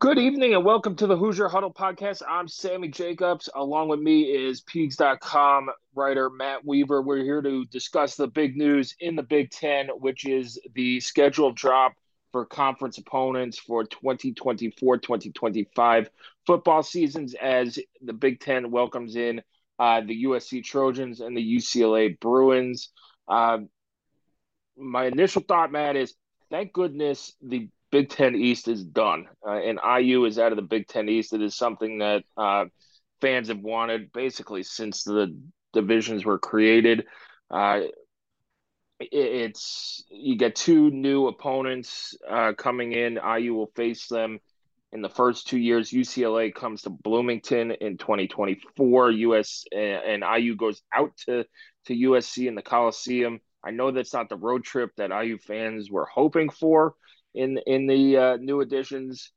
Good evening and welcome to the Hoosier Huddle podcast. I'm Sammy Jacobs. Along with me is Peegs.com writer Matt Weaver. We're here to discuss the big news in the Big Ten, which is the schedule drop for conference opponents for 2024 2025 football seasons as the Big Ten welcomes in uh, the USC Trojans and the UCLA Bruins. Uh, my initial thought, Matt, is thank goodness the Big Ten East is done, uh, and IU is out of the Big Ten East. It is something that uh, fans have wanted basically since the divisions were created. Uh, it, it's you get two new opponents uh, coming in. IU will face them in the first two years. UCLA comes to Bloomington in 2024. US and, and IU goes out to to USC in the Coliseum. I know that's not the road trip that IU fans were hoping for in in the uh, new additions,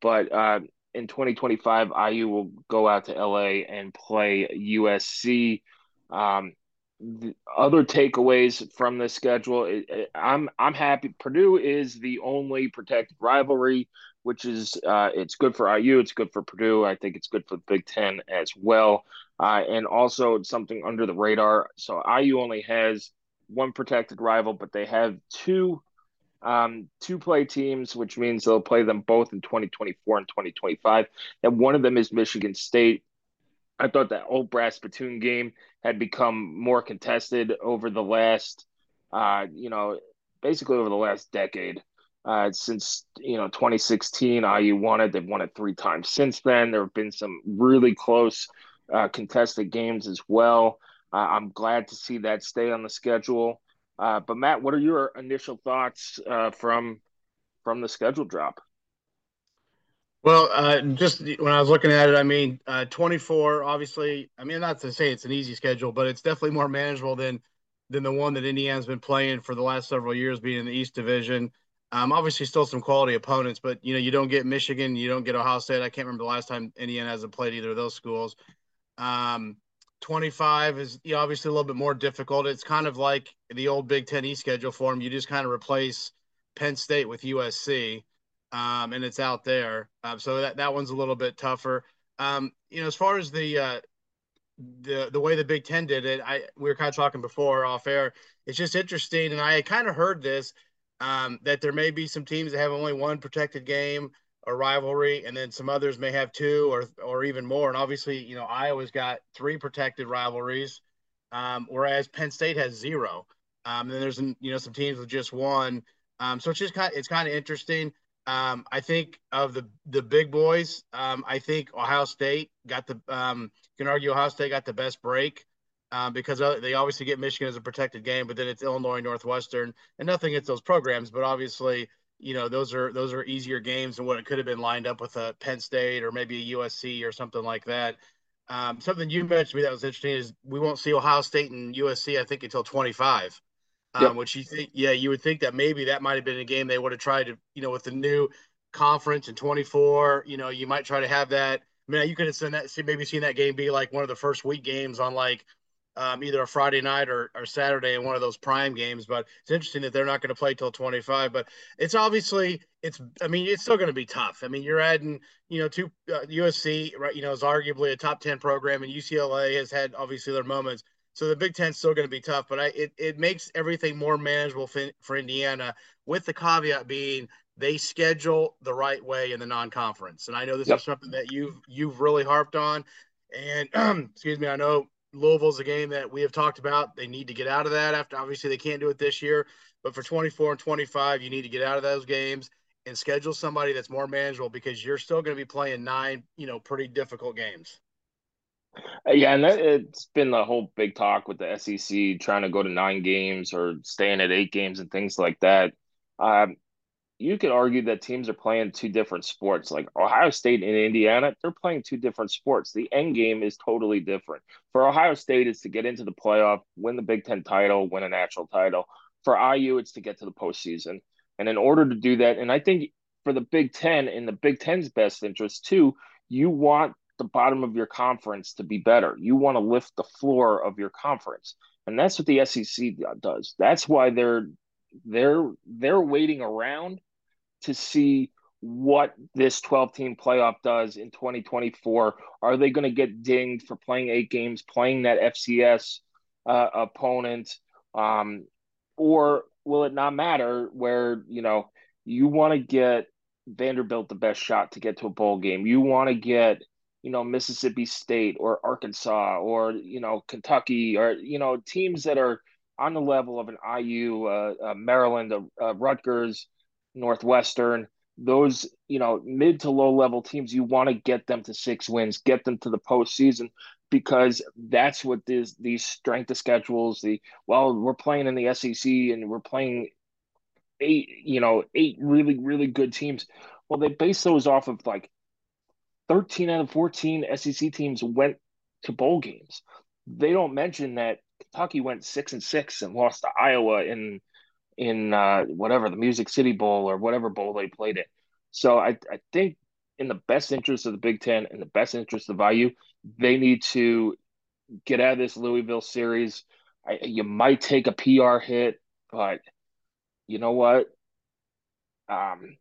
but uh, in 2025, IU will go out to LA and play USC. Um, other takeaways from the schedule, it, it, I'm I'm happy. Purdue is the only protected rivalry, which is uh, it's good for IU, it's good for Purdue. I think it's good for the Big Ten as well, uh, and also something under the radar. So IU only has one protected rival, but they have two um, two play teams, which means they'll play them both in 2024 and 2025. And one of them is Michigan State. I thought that old brass spittoon game had become more contested over the last, uh, you know, basically over the last decade. Uh, since you know 2016, IU won it. They've won it three times since then. There have been some really close uh, contested games as well. Uh, I'm glad to see that stay on the schedule. Uh, but Matt, what are your initial thoughts uh, from from the schedule drop? Well, uh, just when I was looking at it, I mean, uh, 24. Obviously, I mean, not to say it's an easy schedule, but it's definitely more manageable than than the one that Indiana's been playing for the last several years, being in the East Division. Um, obviously, still some quality opponents, but you know, you don't get Michigan, you don't get Ohio State. I can't remember the last time Indiana hasn't played either of those schools. Um, 25 is obviously a little bit more difficult. It's kind of like the old Big Ten East schedule form. You just kind of replace Penn State with USC, um, and it's out there. Um, so that, that one's a little bit tougher. Um, you know, as far as the uh, the the way the Big Ten did it, I we were kind of talking before off air. It's just interesting, and I kind of heard this um, that there may be some teams that have only one protected game a rivalry, and then some others may have two or or even more. And obviously, you know, Iowa's got three protected rivalries, um, whereas Penn State has zero. Um, then there's you know some teams with just one. Um, so it's just kind of, it's kind of interesting. Um, I think of the the big boys. Um, I think Ohio State got the. Um, you can argue Ohio State got the best break. Um, because they obviously get Michigan as a protected game, but then it's Illinois, Northwestern, and nothing against those programs. But obviously, you know those are those are easier games than what it could have been lined up with a Penn State or maybe a USC or something like that. Um, something you mentioned to me that was interesting is we won't see Ohio State and USC I think until 25. Um, yep. Which you think, yeah, you would think that maybe that might have been a game they would have tried to, you know, with the new conference in 24. You know, you might try to have that. I mean, you could have seen that, maybe seen that game be like one of the first week games on like um, either a Friday night or, or Saturday in one of those prime games. But it's interesting that they're not going to play till 25. But it's obviously it's I mean it's still going to be tough. I mean you're adding you know two uh, USC right you know is arguably a top 10 program and UCLA has had obviously their moments. So the Big Ten's still going to be tough, but I, it, it makes everything more manageable for, for Indiana, with the caveat being they schedule the right way in the non-conference. And I know this yep. is something that you've you've really harped on. And excuse me, I know Louisville's a game that we have talked about. They need to get out of that after obviously they can't do it this year, but for 24 and 25, you need to get out of those games and schedule somebody that's more manageable because you're still going to be playing nine, you know, pretty difficult games. Uh, yeah, and that, it's been the whole big talk with the SEC trying to go to nine games or staying at eight games and things like that. Um, you could argue that teams are playing two different sports. Like Ohio State and Indiana, they're playing two different sports. The end game is totally different. For Ohio State, is to get into the playoff, win the Big Ten title, win a national title. For IU, it's to get to the postseason. And in order to do that, and I think for the Big Ten, in the Big Ten's best interest too, you want the bottom of your conference to be better. You want to lift the floor of your conference. And that's what the SEC does. That's why they're they're they're waiting around to see what this 12 team playoff does in 2024. Are they going to get dinged for playing eight games, playing that FCS uh, opponent? Um, or will it not matter where, you know, you want to get Vanderbilt the best shot to get to a bowl game? You want to get, you know, Mississippi State or Arkansas or, you know, Kentucky or, you know, teams that are on the level of an IU, uh, uh, Maryland, uh, Rutgers, Northwestern those you know mid to low level teams you want to get them to six wins get them to the postseason because that's what this these strength of schedules the well we're playing in the sec and we're playing eight you know eight really really good teams. Well they base those off of like 13 out of 14 sec teams went to bowl games. They don't mention that kentucky went six and six and lost to iowa in in uh, whatever the Music City Bowl or whatever bowl they played it. So I, I think in the best interest of the Big Ten and the best interest of IU, they need to get out of this Louisville series. I, you might take a PR hit, but you know what? Um,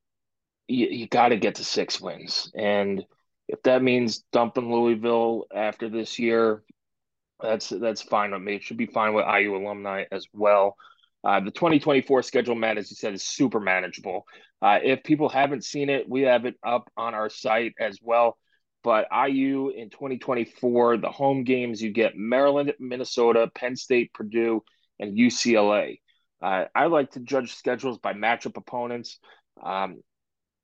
you, you got to get to six wins, and if that means dumping Louisville after this year, that's that's fine with me. It should be fine with IU alumni as well. Uh, the 2024 schedule, Matt, as you said, is super manageable. Uh, if people haven't seen it, we have it up on our site as well. But IU in 2024, the home games you get Maryland, Minnesota, Penn State, Purdue, and UCLA. Uh, I like to judge schedules by matchup opponents. Um,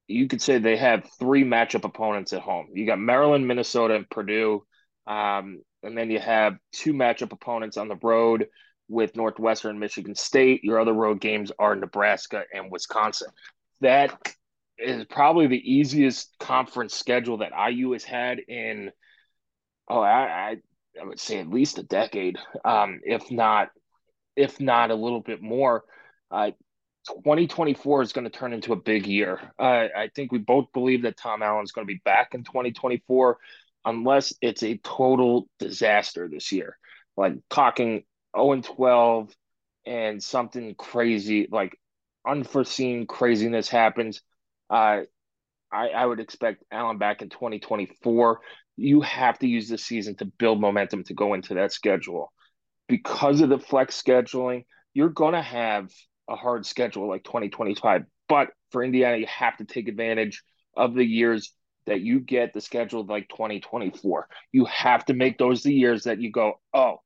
you could say they have three matchup opponents at home. You got Maryland, Minnesota, and Purdue. Um, and then you have two matchup opponents on the road with Northwestern, Michigan State. Your other road games are Nebraska and Wisconsin. That is probably the easiest conference schedule that IU has had in, oh, I, I, I would say at least a decade, um, if not, if not a little bit more. Uh, 2024 is going to turn into a big year. Uh, I think we both believe that Tom Allen is going to be back in 2024, unless it's a total disaster this year. Like talking 0 and 12 and something crazy like unforeseen craziness happens, uh, I, I would expect Allen back in 2024. You have to use this season to build momentum to go into that schedule. Because of the flex scheduling, you're going to have a hard schedule like 2025. But for Indiana, you have to take advantage of the years that you get the schedule like 2024. You have to make those the years that you go, oh,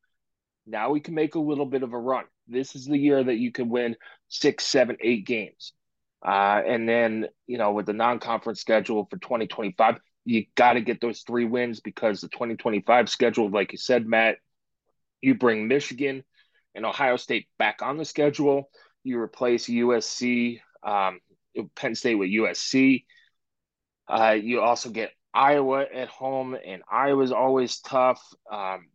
now we can make a little bit of a run. This is the year that you can win six, seven, eight games. Uh, and then, you know, with the non conference schedule for 2025, you got to get those three wins because the 2025 schedule, like you said, Matt, you bring Michigan and Ohio State back on the schedule. You replace USC, um, Penn State with USC. Uh, you also get Iowa at home, and Iowa's always tough. Um,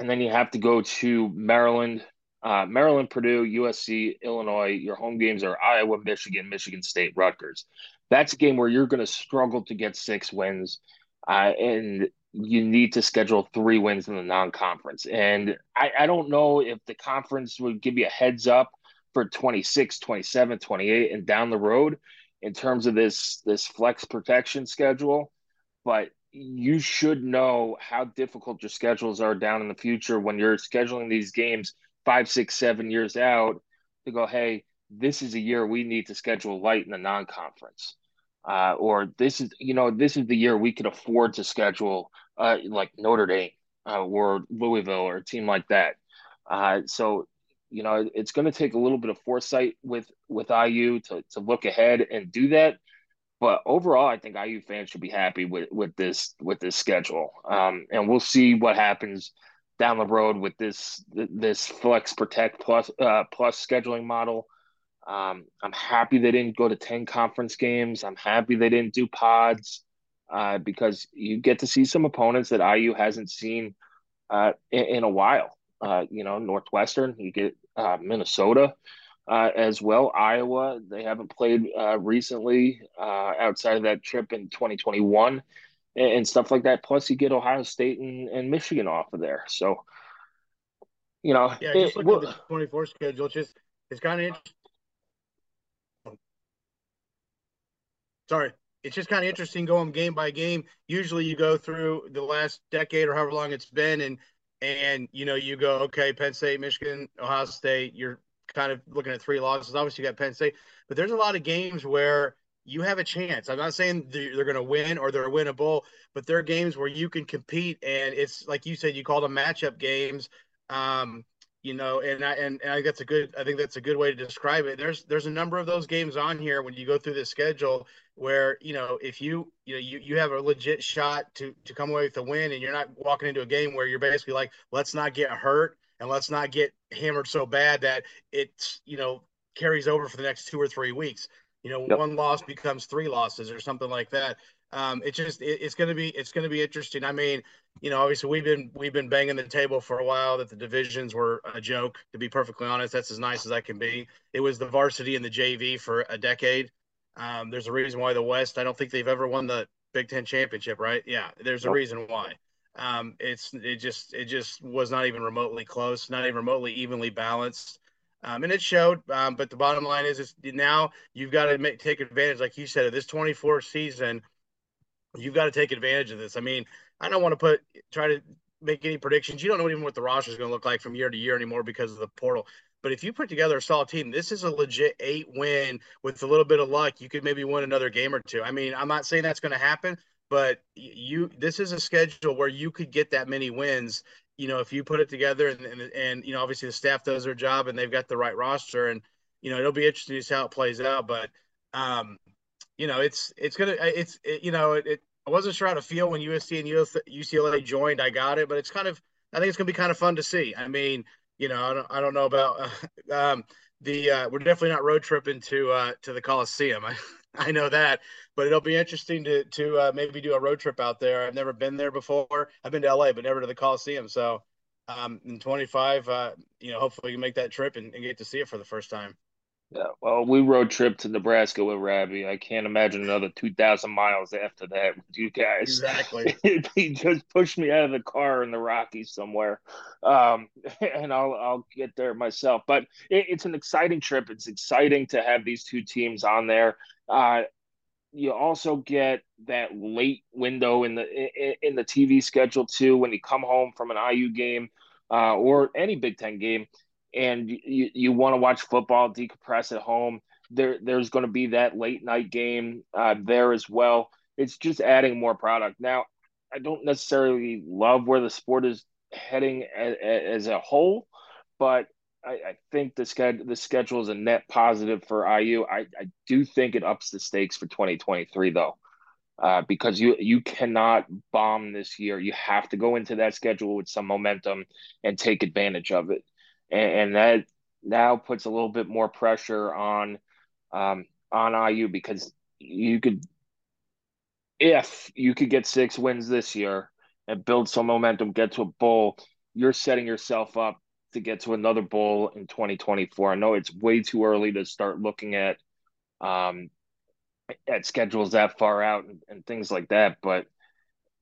and then you have to go to Maryland, uh, Maryland, Purdue, USC, Illinois. Your home games are Iowa, Michigan, Michigan State, Rutgers. That's a game where you're going to struggle to get six wins, uh, and you need to schedule three wins in the non-conference. And I, I don't know if the conference would give you a heads up for 26, 27, 28, and down the road in terms of this this flex protection schedule. But you should know how difficult your schedules are down in the future when you're scheduling these games five, six, seven years out to go, hey, this is a year we need to schedule light in the non-conference. Uh, or this is, you know, this is the year we could afford to schedule uh, like Notre Dame uh, or Louisville or a team like that. Uh, so, you know, it's going to take a little bit of foresight with with IU to to look ahead and do that. But overall, I think IU fans should be happy with with this with this schedule, um, and we'll see what happens down the road with this this flex protect plus uh, plus scheduling model. Um, I'm happy they didn't go to ten conference games. I'm happy they didn't do pods uh, because you get to see some opponents that IU hasn't seen uh, in, in, a while. Uh, you know, Northwestern, you get uh, Minnesota. Uh, as well. Iowa, they haven't played uh, recently uh, outside of that trip in 2021 and, and, stuff like that. Plus, you get Ohio State and, and Michigan off of there. So, you know, yeah, just look at the 24 schedule. It's just it's kind of interesting. Sorry, it's just kind of interesting going game by game. Usually, you go through the last decade or however long it's been, and and you know you go okay, Penn State, Michigan, Ohio State. You're kind of looking at three losses. Obviously, you got Penn State, but there's a lot of games where you have a chance. I'm not saying they're going to win or they're winnable, but there are games where you can compete, and it's like you said, you call them matchup games. Um, you know, and I and, and I think that's a good I think that's a good way to describe it. There's there's a number of those games on here when you go through the schedule where you know if you you know you, you have a legit shot to to come away with a win and you're not walking into a game where you're basically like let's not get hurt and let's not get hammered so bad that it's you know carries over for the next two or three weeks. You know, yep. one loss becomes three losses or something like that. Um, it's just it, it's gonna be it's gonna be interesting. I mean, you know, obviously we've been we've been banging the table for a while that the divisions were a joke. To be perfectly honest, that's as nice as I can be. It was the varsity and the JV for a decade. Um, there's a reason why the West. I don't think they've ever won the Big Ten championship, right? Yeah, there's a reason why. Um, it's it just it just was not even remotely close, not even remotely evenly balanced, um, and it showed. Um, but the bottom line is, is now you've got to make, take advantage, like you said, of this 24 season. You've got to take advantage of this. I mean, I don't want to put try to make any predictions. You don't know even what the roster is going to look like from year to year anymore because of the portal. But if you put together a solid team, this is a legit eight win with a little bit of luck. You could maybe win another game or two. I mean, I'm not saying that's going to happen, but you this is a schedule where you could get that many wins. You know, if you put it together and, and and you know, obviously the staff does their job and they've got the right roster, and you know, it'll be interesting to see how it plays out. But um, you know, it's it's gonna it's it, you know it, it I wasn't sure how to feel when USC and UCLA joined. I got it, but it's kind of I think it's gonna be kind of fun to see. I mean, you know, I don't, I don't know about uh, um, the. Uh, we're definitely not road tripping to uh, to the Coliseum. I, know that, but it'll be interesting to to uh, maybe do a road trip out there. I've never been there before. I've been to LA, but never to the Coliseum. So, um, in 25, uh, you know, hopefully we can make that trip and, and get to see it for the first time. Yeah, well, we road trip to Nebraska with Rabbi. I can't imagine another two thousand miles after that with you guys. Exactly. he just pushed me out of the car in the Rockies somewhere, um, and I'll I'll get there myself. But it, it's an exciting trip. It's exciting to have these two teams on there. Uh, you also get that late window in the in, in the TV schedule too when you come home from an IU game uh, or any Big Ten game and you, you want to watch football, decompress at home, there there's going to be that late night game uh, there as well. It's just adding more product. Now, I don't necessarily love where the sport is heading as, as a whole, but I, I, think the schedule the schedule is a net positive for IU. I, I do think it ups the stakes for 2023 though. Uh, because you you cannot bomb this year. You have to go into that schedule with some momentum and take advantage of it and, and that now puts a little bit more pressure on um, on IU because you could if you could get six wins this year and build some momentum, get to a bowl, you're setting yourself up to get to another bowl in 2024. I know it's way too early to start looking at um, at schedules that far out and, and things like that, but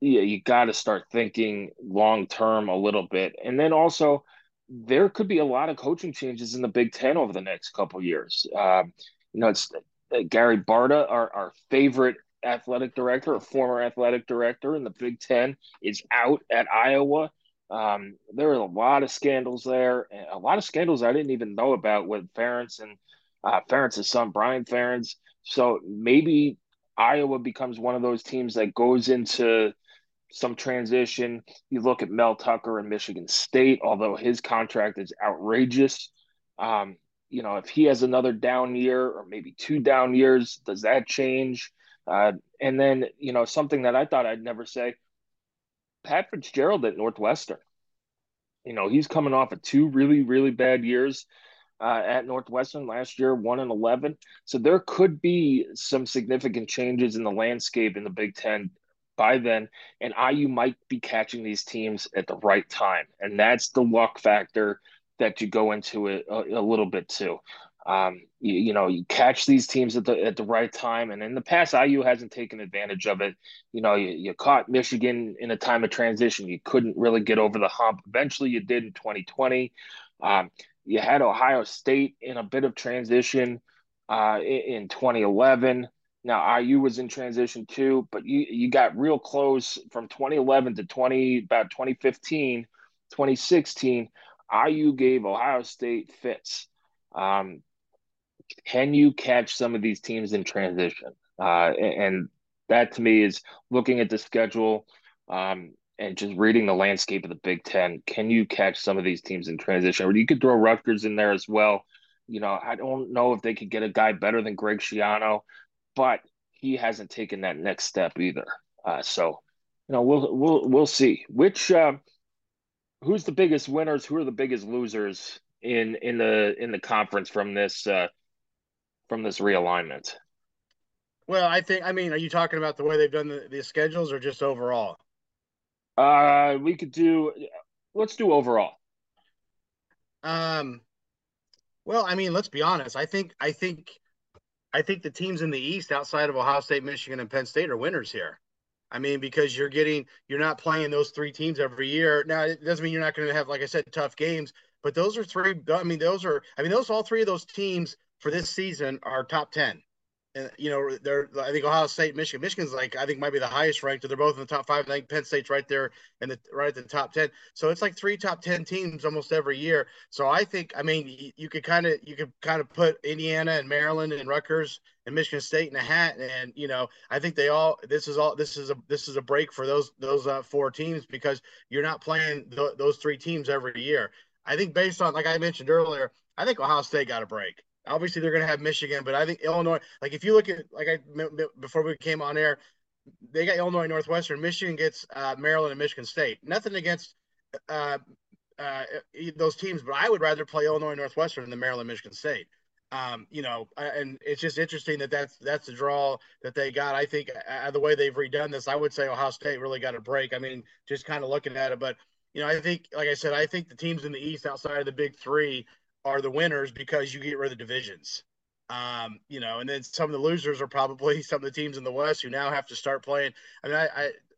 yeah, you got to start thinking long term a little bit, and then also there could be a lot of coaching changes in the Big Ten over the next couple years. Um, you know, it's uh, Gary Barta, our, our favorite athletic director, a former athletic director in the Big Ten, is out at Iowa. Um, there are a lot of scandals there, a lot of scandals I didn't even know about with Ferentz and uh, Ferentz's son, Brian Ferentz. So maybe Iowa becomes one of those teams that goes into some transition. You look at Mel Tucker in Michigan State, although his contract is outrageous. Um, you know, if he has another down year or maybe two down years, does that change? Uh, and then, you know, something that I thought I'd never say Pat Fitzgerald at Northwestern. You know, he's coming off of two really, really bad years uh, at Northwestern last year, one and 11. So there could be some significant changes in the landscape in the Big Ten by then, and IU might be catching these teams at the right time, and that's the luck factor that you go into it a, a little bit too. Um, you, you, know, you catch these teams at the at the right time, and in the past, IU hasn't taken advantage of it. You know, you, you caught Michigan in a time of transition. You couldn't really get over the hump. Eventually, you did in 2020. Um, you had Ohio State in a bit of transition uh, in, in 2011. Now IU was in transition too, but you you got real close from 2011 to 20 about 2015, 2016. IU gave Ohio State fits. Um, can you catch some of these teams in transition? Uh, and that to me is looking at the schedule um, and just reading the landscape of the Big Ten. Can you catch some of these teams in transition? Or you could throw Rutgers in there as well. You know, I don't know if they could get a guy better than Greg Schiano, but he hasn't taken that next step either. Uh, so, you know, we'll we'll we'll see which uh, who's the biggest winners, who are the biggest losers in in the in the conference from this uh, from this realignment? Well, I think I mean, are you talking about the way they've done the, the schedules or just overall? Uh, we could do. Let's do overall. Um, well, I mean, let's be honest. I think I think I think the teams in the East outside of Ohio State, Michigan, and Penn State are winners here. I mean, because you're getting you're not playing those three teams every year. Now it doesn't mean you're not going to have, like I said, tough games, but those are three. I mean, those are. I mean, those all three of those teams for this season are top 10. And, you know, they're, I think Ohio State, Michigan, Michigan's like, I think might be the highest ranked. They're both in the top five. I think Penn State's right there and the right at the top 10. So it's like three top 10 teams almost every year. So I think, I mean, you, you could kind of, you could kind of put Indiana and Maryland and Rutgers and Michigan State in a hat. And, you know, I think they all, this is all, this is a, this is a break for those, those uh, four teams because you're not playing th- those three teams every year. I think based on, like I mentioned earlier, I think Ohio State got a break. Obviously, they're going to have Michigan, but I think Illinois. Like if you look at like I before we came on air, they got Illinois Northwestern. Michigan gets uh, Maryland and Michigan State. Nothing against uh, uh, those teams, but I would rather play Illinois Northwestern than Maryland Michigan State. Um, you know, and it's just interesting that that's that's the draw that they got. I think uh, the way they've redone this, I would say Ohio State really got a break. I mean, just kind of looking at it, but you know, I think, like I said, I think the teams in the East outside of the Big Three are the winners because you get rid of the divisions. Um, you know, and then some of the losers are probably some of the teams in the West who now have to start playing. I mean, I,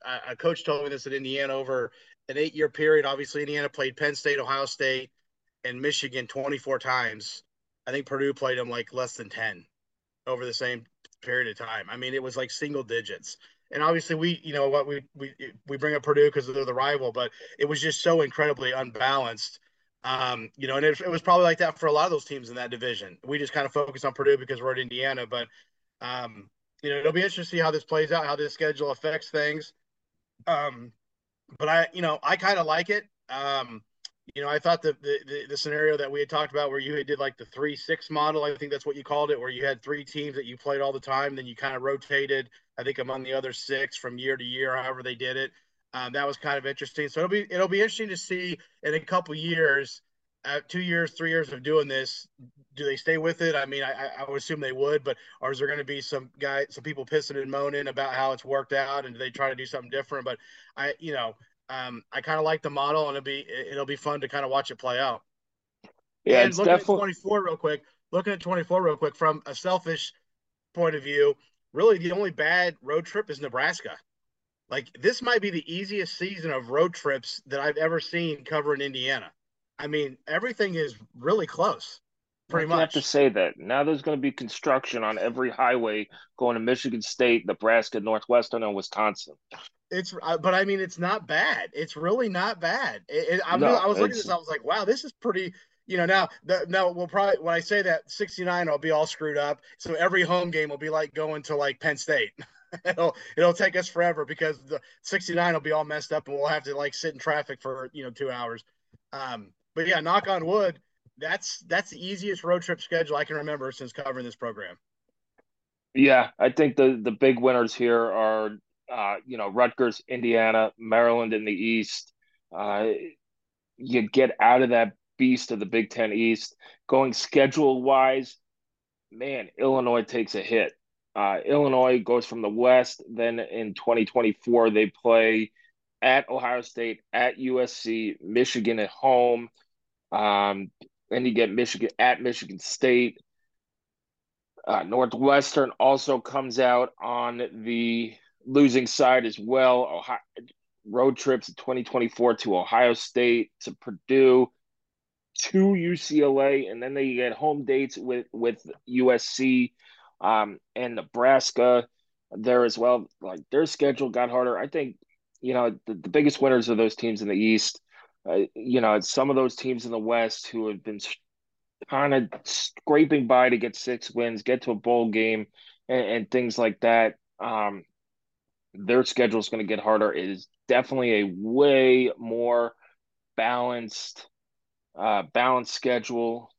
I a coach told me this at Indiana over an eight year period. Obviously, Indiana played Penn State, Ohio State, and Michigan 24 times. I think Purdue played them like less than 10 over the same period of time. I mean, it was like single digits. And obviously, we, you know, what we we we bring up Purdue because they're the rival, but it was just so incredibly unbalanced um, you know, and it, it, was probably like that for a lot of those teams in that division. We just kind of focus on Purdue because we're at Indiana, but um, you know, it'll be interesting to see how this plays out, how this schedule affects things. Um, but I, you know, I kind of like it. Um, you know, I thought the, the, the scenario that we had talked about where you had did like the three six model, I think that's what you called it, where you had three teams that you played all the time, then you kind of rotated, I think among the other six from year to year, however they did it. Um, that was kind of interesting. So it'll be it'll be interesting to see in a couple years, uh, two years, three years of doing this, do they stay with it? I mean, I, I would assume they would, but or is there going to be some guy, some people pissing and moaning about how it's worked out, and do they try to do something different? But I, you know, um, I kind of like the model, and it'll be it'll be fun to kind of watch it play out. Yeah, and it's looking definitely... at 24 real quick. Looking at 24 real quick from a selfish point of view, really the only bad road trip is Nebraska. Like this might be the easiest season of road trips that I've ever seen covering Indiana. I mean, everything is really close. Pretty much. have to say that now. There's going to be construction on every highway going to Michigan State, Nebraska, Northwestern, and Wisconsin. It's, uh, but I mean, it's not bad. It's really not bad. It, it, I, no, I was looking at this. I was like, wow, this is pretty. You know, now the, now we'll probably when I say that 69 I'll be all screwed up. So every home game will be like going to like Penn State. it'll it'll take us forever because the 69 will be all messed up and we'll have to like sit in traffic for you know two hours. Um, but yeah, knock on wood, that's that's the easiest road trip schedule I can remember since covering this program. Yeah, I think the the big winners here are uh, you know Rutgers, Indiana, Maryland in the East. Uh, you get out of that beast of the Big Ten East. Going schedule wise, man, Illinois takes a hit. Uh, Illinois goes from the West. Then in 2024, they play at Ohio State, at USC, Michigan at home. Um, then you get Michigan at Michigan State. Uh, Northwestern also comes out on the losing side as well. Ohio, road trips in 2024 to Ohio State, to Purdue, to UCLA, and then they get home dates with with USC um, and Nebraska there as well. Like their schedule got harder. I think you know the, the biggest winners are those teams in the East. Uh, you know, some of those teams in the West who have been kind of scraping by to get six wins, get to a bowl game, and, and things like that. Um, their schedule is going to get harder. It is definitely a way more balanced, uh, balanced schedule,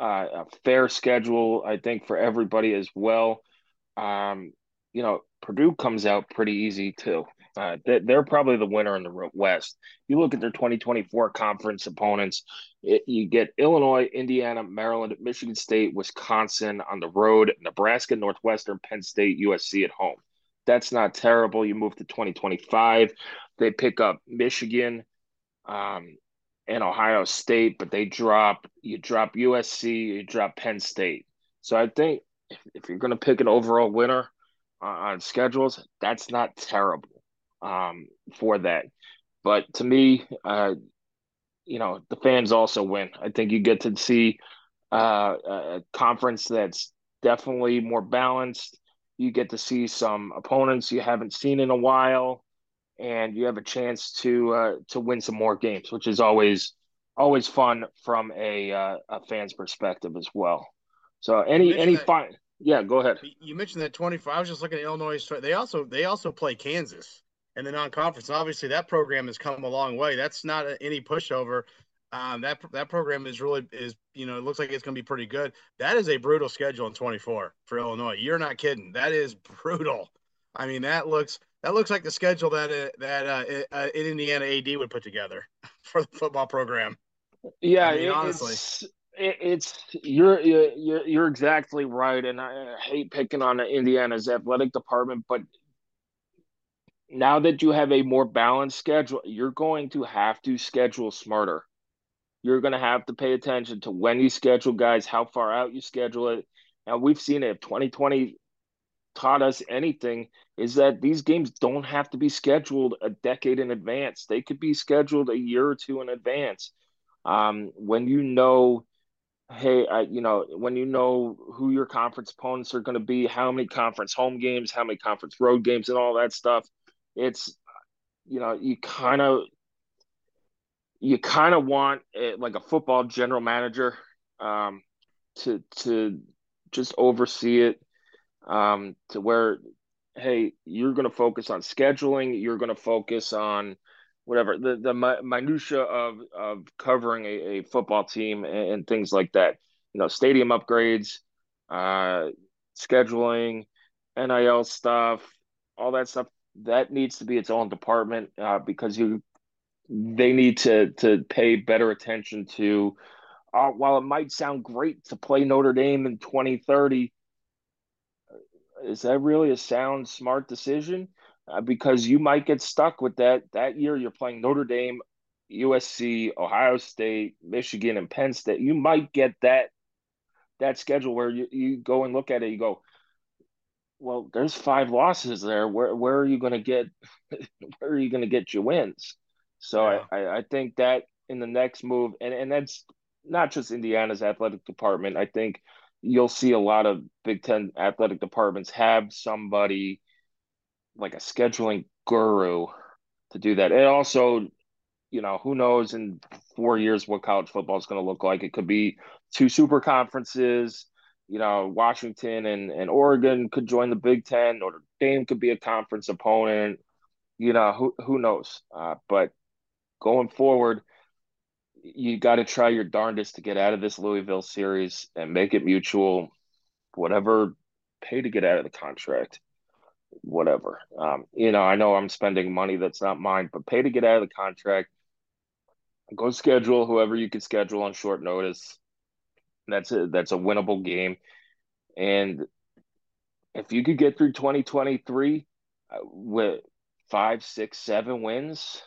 uh, a fair schedule. I think for everybody as well. Um, you know, Purdue comes out pretty easy too. Uh, they're probably the winner in the West. You look at their 2024 conference opponents, it, you get Illinois, Indiana, Maryland, Michigan State, Wisconsin on the road, Nebraska, Northwestern, Penn State, USC at home. That's not terrible. You move to 2025, they pick up Michigan um, and Ohio State, but they drop, you drop USC, you drop Penn State. So I think if, if you're going to pick an overall winner, on schedules, that's not terrible um, for that. But to me, uh, you know, the fans also win. I think you get to see uh, a conference that's definitely more balanced. You get to see some opponents you haven't seen in a while, and you have a chance to uh, to win some more games, which is always always fun from a uh, a fan's perspective as well. So any any fine yeah, go ahead. You mentioned that 24. I was just looking at Illinois. They also they also play Kansas in the non-conference. Obviously, that program has come a long way. That's not any pushover. Um, that that program is really is you know it looks like it's going to be pretty good. That is a brutal schedule in 24 for Illinois. You're not kidding. That is brutal. I mean, that looks that looks like the schedule that uh, that uh, uh, Indiana AD would put together for the football program. Yeah, I mean, honestly, it's you're you're you're exactly right, and I hate picking on Indiana's athletic department, but now that you have a more balanced schedule, you're going to have to schedule smarter. You're going to have to pay attention to when you schedule guys, how far out you schedule it. Now we've seen it. If 2020 taught us anything, is that these games don't have to be scheduled a decade in advance. They could be scheduled a year or two in advance. Um, when you know hey, I, you know, when you know who your conference opponents are going to be, how many conference home games, how many conference road games, and all that stuff, it's, you know, you kind of, you kind of want it, like a football general manager um, to to just oversee it um, to where, hey, you're going to focus on scheduling, you're going to focus on whatever the the minutia of of covering a, a football team and, and, things like that. You know, stadium upgrades, uh, scheduling, NIL stuff, all that stuff. That needs to be its own department uh, because you they need to to pay better attention to. Uh, while it might sound great to play Notre Dame in 2030, is that really a sound, smart decision? uh, because you might get stuck with that. That year, you're playing Notre Dame, USC, Ohio State, Michigan, and Penn State. You might get that that schedule where you, you go and look at it. You go, well, there's five losses there. Where where are you going to get? where are you going to get your wins? So yeah. I, I think that in the next move, and and that's not just Indiana's athletic department. I think you'll see a lot of Big Ten athletic departments have somebody like a scheduling guru to do that. And also, you know, who knows in four years what college football is going to look like? It could be two super conferences. You know, Washington and, and Oregon could join the Big Ten. Notre Dame could be a conference opponent. You know, who who knows? Uh, but going forward, you got to try your darndest to get out of this Louisville series and make it mutual. Whatever, pay to get out of the contract whatever. Um, you know, I know I'm spending money that's not mine, but pay to get out of the contract. Go schedule whoever you can schedule on short notice. That's a that's a winnable game, and if you could get through 2023 uh, with five, six, seven wins,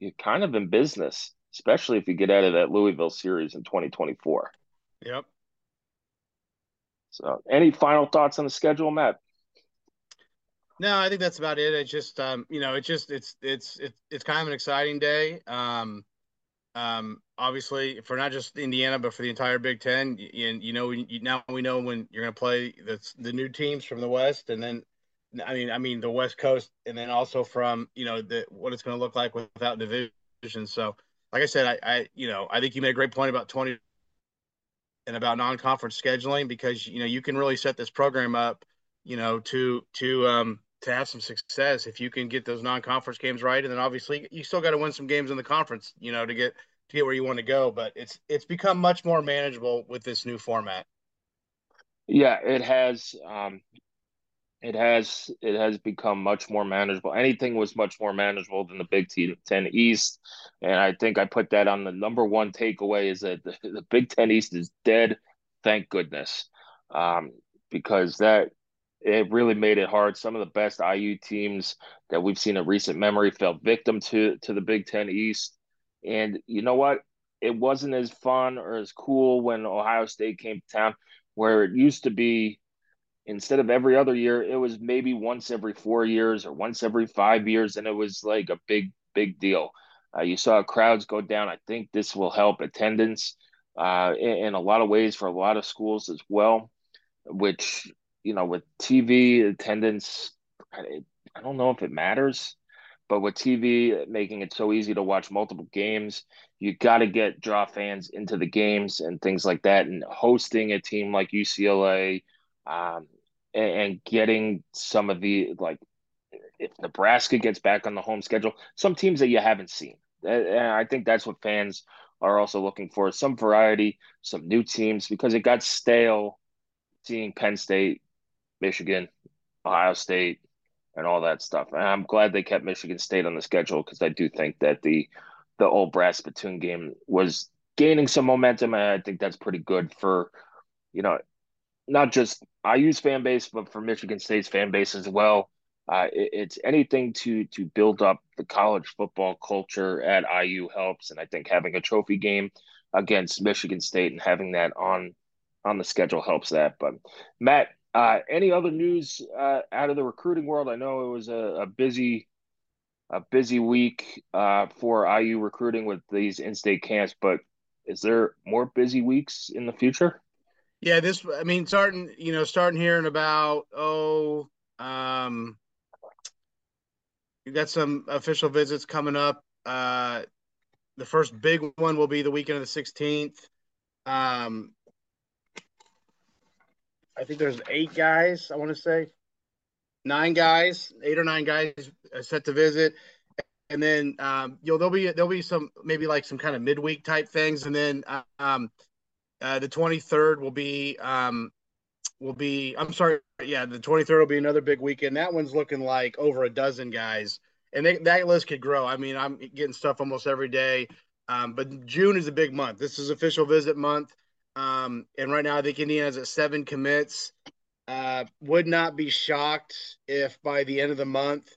you're kind of in business. Especially if you get out of that Louisville series in 2024. Yep. So, any final thoughts on the schedule, Matt? No, I think that's about it. It's just, um, you know, it's just, it's, it's, it's, it's kind of an exciting day. Um, um, obviously for not just Indiana, but for the entire Big Ten. And you know, you, now we know when you're going to play the the new teams from the West, and then I mean, I mean the West Coast, and then also from you know the what it's going to look like without division. So, like I said, I, I you know I think you made a great point about twenty and about non-conference scheduling because you know you can really set this program up, you know, to to um to have some success if you can get those non-conference games right, and then obviously you still got to win some games in the conference, you know, to get to get where you want to go. But it's it's become much more manageable with this new format. Yeah, it has. Um, it has it has become much more manageable. Anything was much more manageable than the Big Ten East, and I think I put that on the number one takeaway is that the, the Big Ten East is dead. Thank goodness, um, because that it really made it hard. Some of the best IU teams that we've seen in recent memory fell victim to to the Big Ten East. And you know what? It wasn't as fun or as cool when Ohio State came to town, where it used to be instead of every other year, it was maybe once every four years or once every five years, and it was like a big, big deal. Uh, you saw crowds go down. I think this will help attendance uh, in, in a lot of ways for a lot of schools as well, which you know, with TV attendance, I, I don't know if it matters, but with TV making it so easy to watch multiple games, you got to get draw fans into the games and things like that. And hosting a team like UCLA, um, and, getting some of the like, if Nebraska gets back on the home schedule, some teams that you haven't seen. And I think that's what fans are also looking for some variety, some new teams, because it got stale seeing Penn State Michigan, Ohio State, and all that stuff. And I'm glad they kept Michigan State on the schedule because I do think that the the old brass spittoon game was gaining some momentum, and I think that's pretty good for you know not just IU's fan base, but for Michigan State's fan base as well. Uh, it, it's anything to to build up the college football culture at IU helps, and I think having a trophy game against Michigan State and having that on on the schedule helps that. But Matt, uh, any other news uh, out of the recruiting world? I know it was a, a busy, a busy week uh, for IU recruiting with these in-state camps. But is there more busy weeks in the future? Yeah, this. I mean, starting you know, starting here in about oh, um, you got some official visits coming up. Uh, the first big one will be the weekend of the sixteenth. Um, I think there's eight guys. I want to say nine guys, eight or nine guys set to visit, and then um, you know there'll be there'll be some maybe like some kind of midweek type things, and then um, uh, the 23rd will be um, will be I'm sorry, yeah, the 23rd will be another big weekend. That one's looking like over a dozen guys, and they, that list could grow. I mean, I'm getting stuff almost every day. Um, but June is a big month. This is official visit month. Um, and right now, I think Indiana's at seven commits. Uh, would not be shocked if by the end of the month,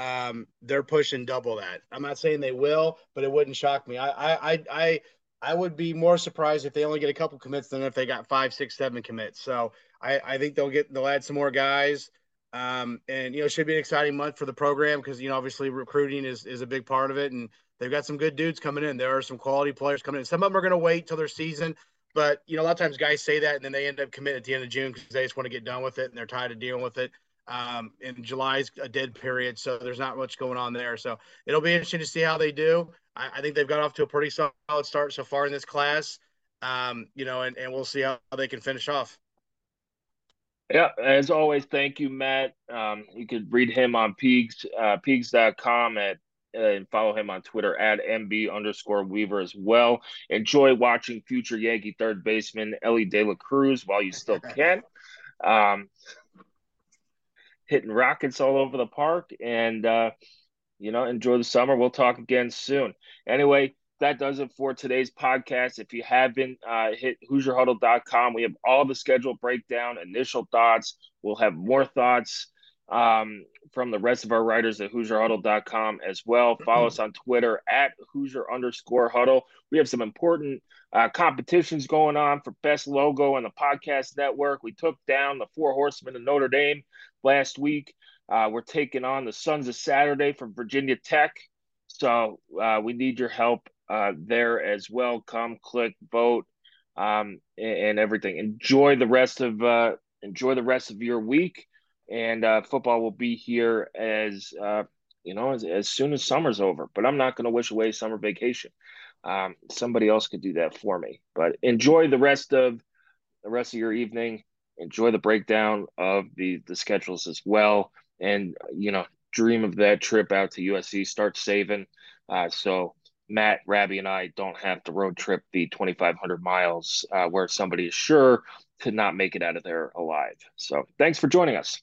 um, they're pushing double that. I'm not saying they will, but it wouldn't shock me. I, I, I, I, I would be more surprised if they only get a couple commits than if they got five, six, seven commits. So I, I think they'll get they'll add some more guys. Um, and you know, it should be an exciting month for the program because you know obviously recruiting is is a big part of it, and they've got some good dudes coming in. There are some quality players coming in. Some of them are going to wait till their season. But you know, a lot of times guys say that and then they end up committing at the end of June because they just want to get done with it and they're tired of dealing with it. Um, and July's a dead period, so there's not much going on there. So it'll be interesting to see how they do. I, I think they've got off to a pretty solid start so far in this class. Um, you know, and, and we'll see how they can finish off. Yeah, as always, thank you, Matt. Um, you could read him on Peegs, uh, Peegs.com at and follow him on Twitter at MB underscore Weaver as well. Enjoy watching future Yankee third baseman Elly De La Cruz while you still can. Um, hitting rockets all over the park and, uh, you know, enjoy the summer. We'll talk again soon. Anyway, that does it for today's podcast. If you haven't uh, hit HoosierHuddle.com, we have all the schedule breakdown, initial thoughts. We'll have more thoughts um, from the rest of our writers at HoosierHuddle.com as well. Follow us on Twitter at Hoosier underscore Huddle. We have some important uh, competitions going on for best logo on the podcast network. We took down the Four Horsemen of Notre Dame last week. Uh, we're taking on the Sons of Saturday from Virginia Tech. So uh, we need your help uh, there as well. Come, click, vote, um, and, and, everything. Enjoy the rest of uh, enjoy the rest of your week and uh, football will be here as uh, you know as, as soon as summer's over. But I'm not going to wish away summer vacation. Um, somebody else could do that for me. But enjoy the rest of the rest of your evening. Enjoy the breakdown of the the schedules as well, and you know dream of that trip out to USC. Start saving. Uh, so Matt, Rabbi, and I don't have to road trip the 2,500 miles uh, where somebody is sure to not make it out of there alive. So thanks for joining us.